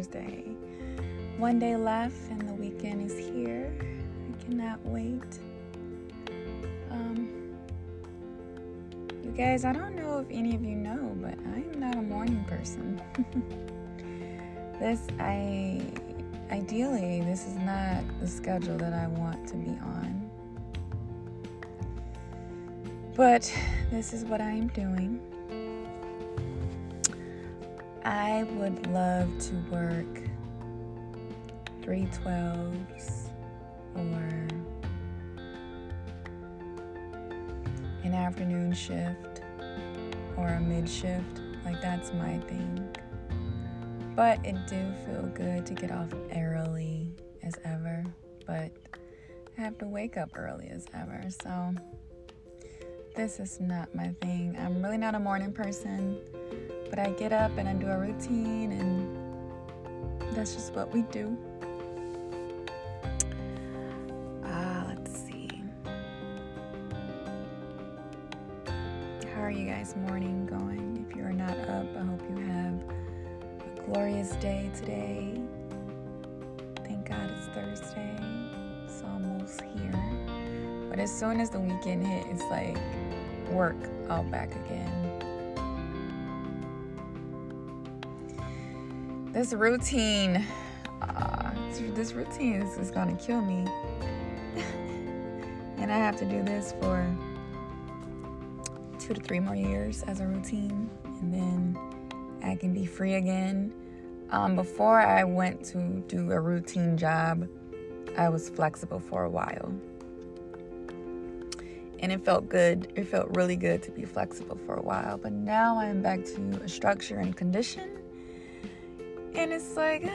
Thursday. One day left, and the weekend is here. I cannot wait. Um, you guys, I don't know if any of you know, but I am not a morning person. this, I ideally, this is not the schedule that I want to be on. But this is what I am doing. I would love to work 312s or an afternoon shift or a mid shift. Like, that's my thing. But it do feel good to get off early as ever. But I have to wake up early as ever. So, this is not my thing. I'm really not a morning person. But I get up and I do a routine, and that's just what we do. Uh, let's see. How are you guys' morning going? If you're not up, I hope you have a glorious day today. Thank God it's Thursday. It's almost here. But as soon as the weekend hit, it's like work all back again. This routine, uh, this routine is, is gonna kill me. and I have to do this for two to three more years as a routine, and then I can be free again. Um, before I went to do a routine job, I was flexible for a while. And it felt good. It felt really good to be flexible for a while. But now I'm back to a structure and condition and it's like uh,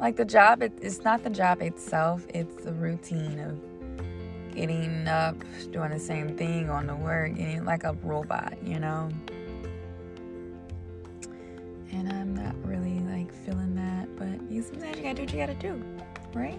like the job it, it's not the job itself it's the routine of getting up doing the same thing on the work getting like a robot you know? And i'm not really like feeling that but you sometimes you gotta do what you gotta do right?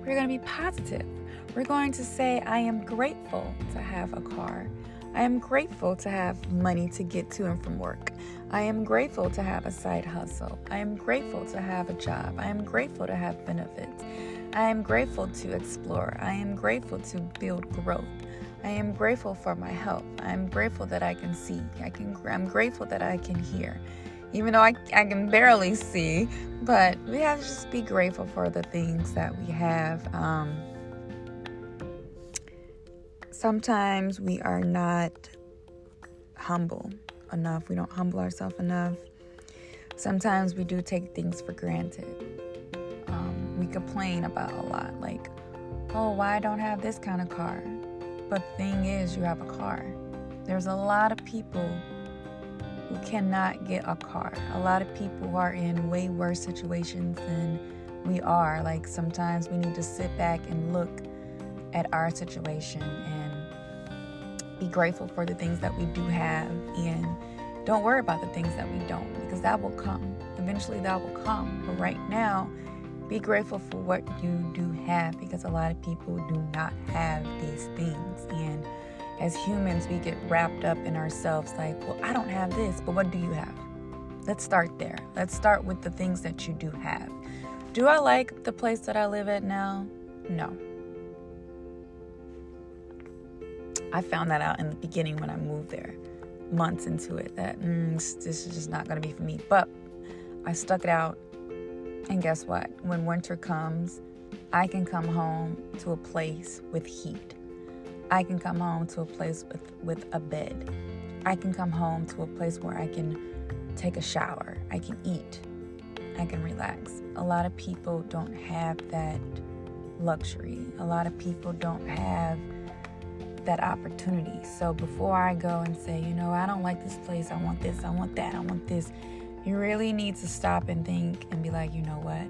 We're gonna be positive. We're going to say i am grateful to have a car I am grateful to have money to get to and from work. I am grateful to have a side hustle. I am grateful to have a job. I am grateful to have benefits. I am grateful to explore. I am grateful to build growth. I am grateful for my health. I am grateful that I can see. I can I'm grateful that I can hear. Even though I, I can barely see, but we have to just be grateful for the things that we have. Um, sometimes we are not humble enough. We don't humble ourselves enough. Sometimes we do take things for granted. Um, we complain about a lot, like, oh, why I don't have this kind of car. But the thing is, you have a car. There's a lot of people who cannot get a car. A lot of people are in way worse situations than we are. Like sometimes we need to sit back and look at our situation and be grateful for the things that we do have and don't worry about the things that we don't because that will come. Eventually, that will come. But right now, be grateful for what you do have because a lot of people do not have these things. And as humans, we get wrapped up in ourselves like, well, I don't have this, but what do you have? Let's start there. Let's start with the things that you do have. Do I like the place that I live at now? No. I found that out in the beginning when I moved there, months into it, that mm, this is just not going to be for me. But I stuck it out. And guess what? When winter comes, I can come home to a place with heat. I can come home to a place with, with a bed. I can come home to a place where I can take a shower. I can eat. I can relax. A lot of people don't have that luxury. A lot of people don't have that opportunity. So before I go and say, you know, I don't like this place, I want this, I want that, I want this, you really need to stop and think and be like, you know what?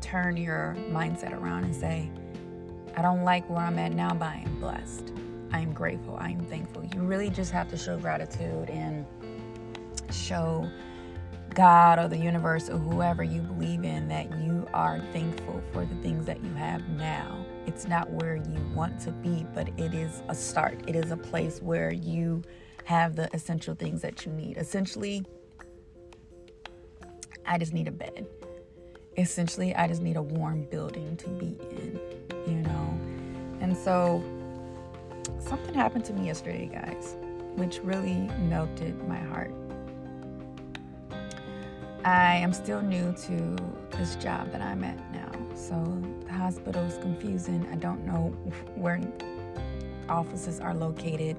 Turn your mindset around and say, I don't like where I'm at now, but I am blessed. I am grateful. I am thankful. You really just have to show gratitude and show God or the universe or whoever you believe in that you are thankful for the things that you have now. It's not where you want to be, but it is a start. It is a place where you have the essential things that you need. Essentially, I just need a bed. Essentially, I just need a warm building to be in, you know? And so something happened to me yesterday, guys, which really melted my heart. I am still new to this job that I'm at now. So the hospital is confusing. I don't know where offices are located.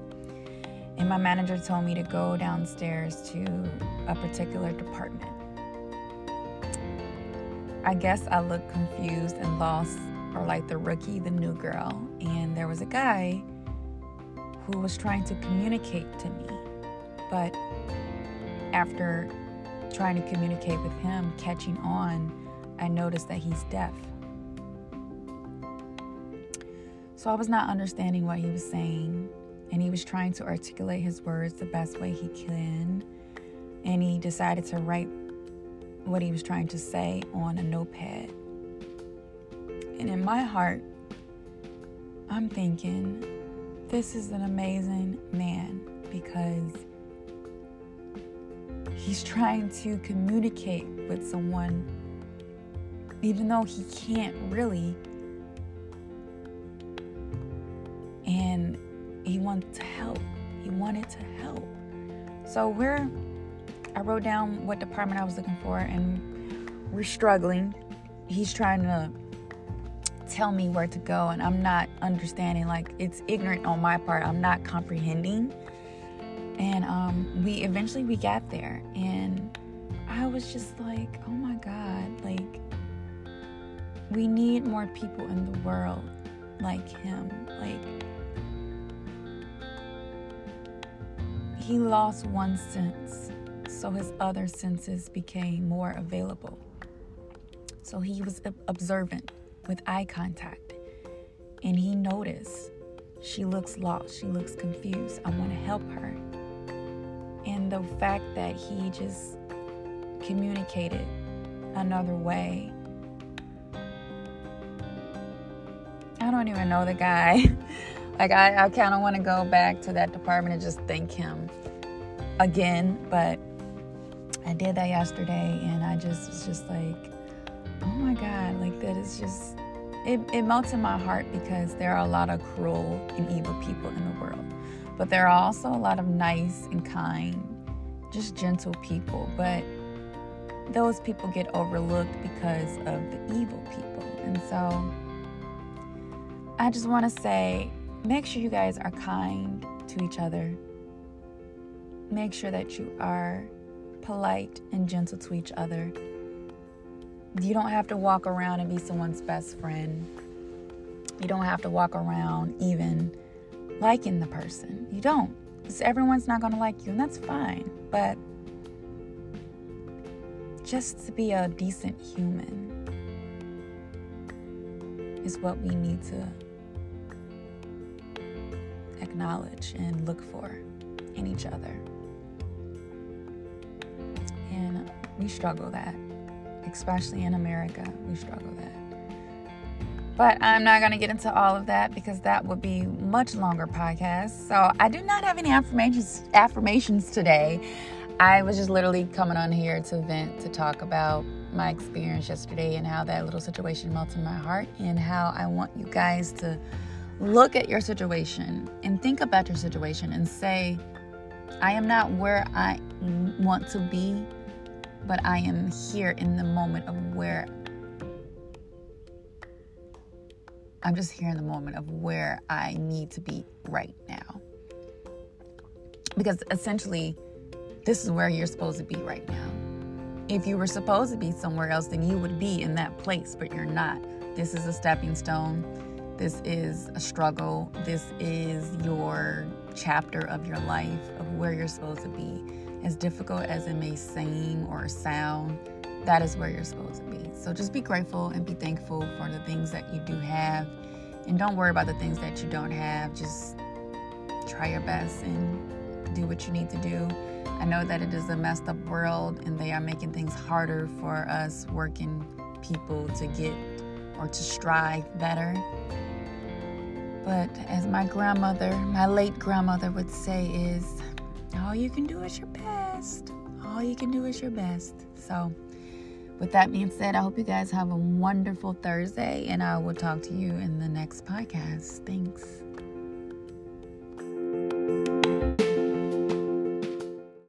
And my manager told me to go downstairs to a particular department. I guess I looked confused and lost, or like the rookie, the new girl. And there was a guy who was trying to communicate to me. But after trying to communicate with him, catching on, I noticed that he's deaf. So I was not understanding what he was saying, and he was trying to articulate his words the best way he can. And he decided to write what he was trying to say on a notepad. And in my heart, I'm thinking, this is an amazing man because he's trying to communicate with someone even though he can't really. And he wanted to help. He wanted to help. So we're, I wrote down what department I was looking for, and we're struggling. He's trying to tell me where to go, and I'm not understanding. Like, it's ignorant on my part. I'm not comprehending. And um, we eventually we got there, and I was just like, oh my God, like, we need more people in the world like him. Like, he lost one sense, so his other senses became more available. So he was observant with eye contact, and he noticed she looks lost, she looks confused. I want to help her. And the fact that he just communicated another way I don't even know the guy. like, I, I kind of want to go back to that department and just thank him again. But I did that yesterday and I just was just like, oh my God, like, that is just, it, it melts in my heart because there are a lot of cruel and evil people in the world. But there are also a lot of nice and kind, just gentle people. But those people get overlooked because of the evil people. And so, I just want to say make sure you guys are kind to each other. Make sure that you are polite and gentle to each other. You don't have to walk around and be someone's best friend. You don't have to walk around even liking the person. You don't. Because everyone's not going to like you, and that's fine. But just to be a decent human is what we need to acknowledge and look for in each other. And we struggle that, especially in America, we struggle that. But I'm not going to get into all of that because that would be much longer podcast. So I do not have any affirmations affirmations today. I was just literally coming on here to vent to talk about my experience yesterday and how that little situation melted my heart and how I want you guys to look at your situation and think about your situation and say, I am not where I want to be, but I am here in the moment of where I'm just here in the moment of where I need to be right now. Because essentially, this is where you're supposed to be right now. If you were supposed to be somewhere else, then you would be in that place, but you're not. This is a stepping stone this is a struggle. This is your chapter of your life, of where you're supposed to be. As difficult as it may seem or sound, that is where you're supposed to be. So just be grateful and be thankful for the things that you do have. And don't worry about the things that you don't have. Just try your best and do what you need to do. I know that it is a messed up world and they are making things harder for us working people to get or to strive better. But as my grandmother, my late grandmother would say, is all you can do is your best. All you can do is your best. So with that being said, I hope you guys have a wonderful Thursday, and I will talk to you in the next podcast. Thanks.